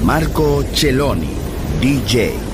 Marco Celloni, DJ.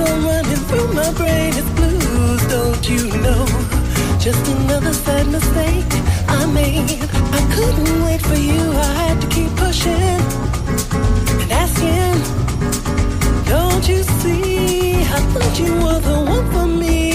all running through my brain is blues, don't you know? Just another sad mistake I made. I couldn't wait for you, I had to keep pushing and asking. Don't you see? I thought you were the one for me.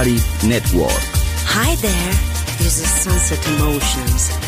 Balearic Network. Hi there, this is Sunset Emotions.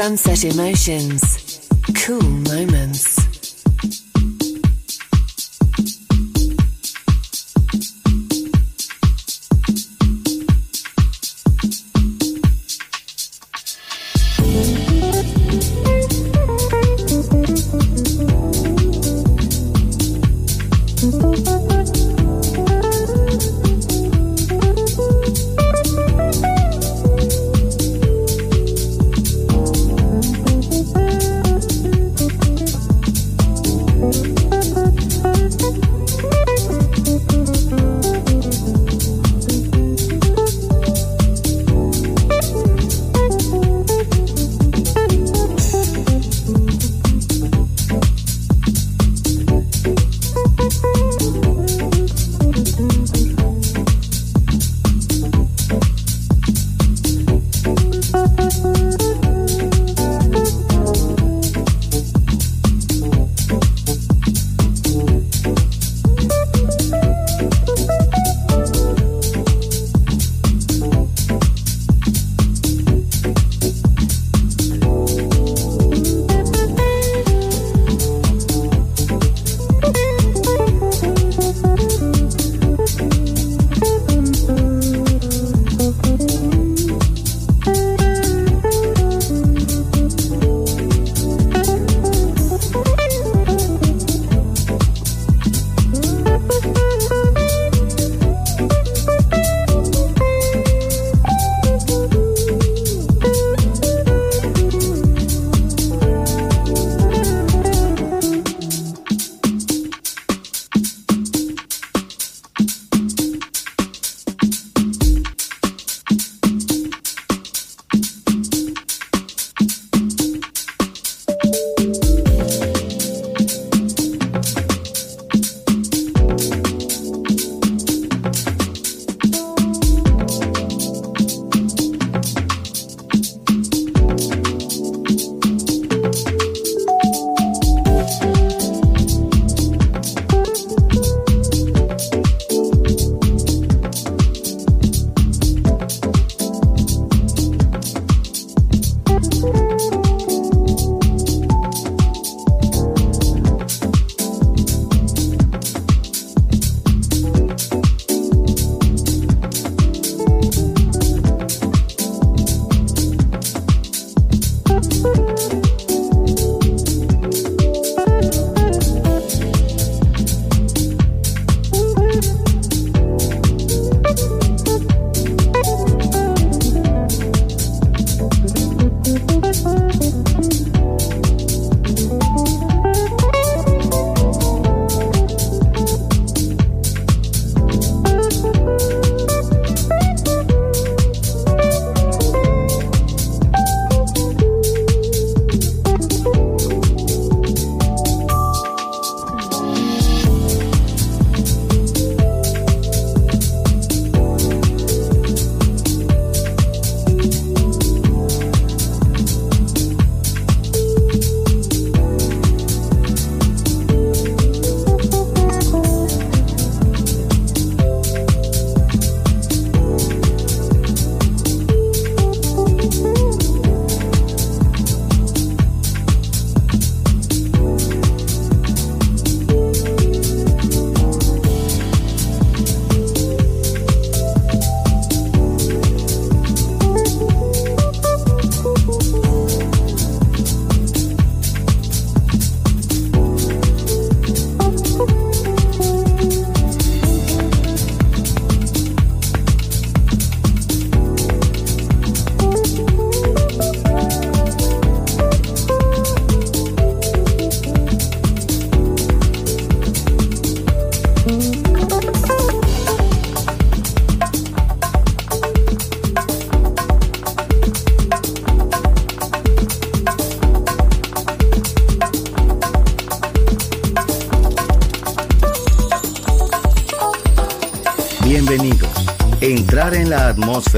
Sunset Emotions.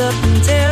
Up until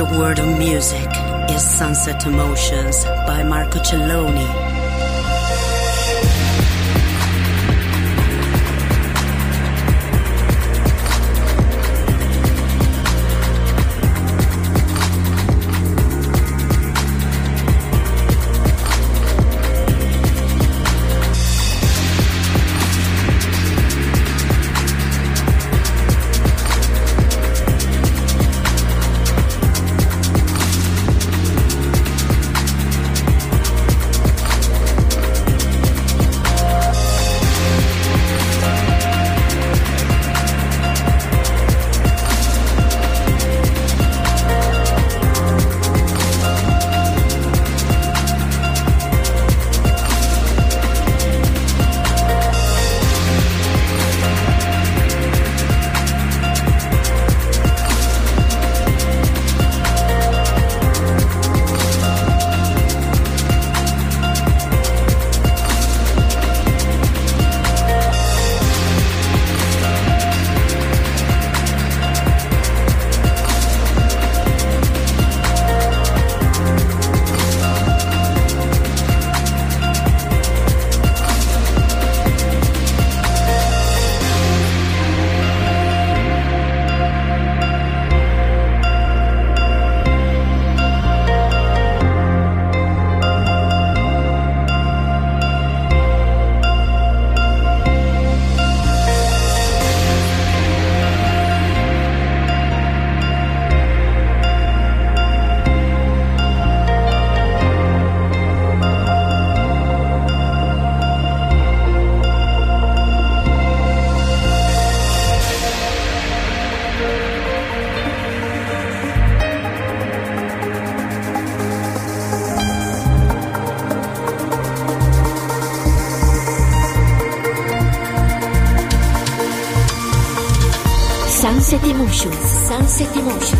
The word of music is Sunset Emotions by Marco Celloni. Sunset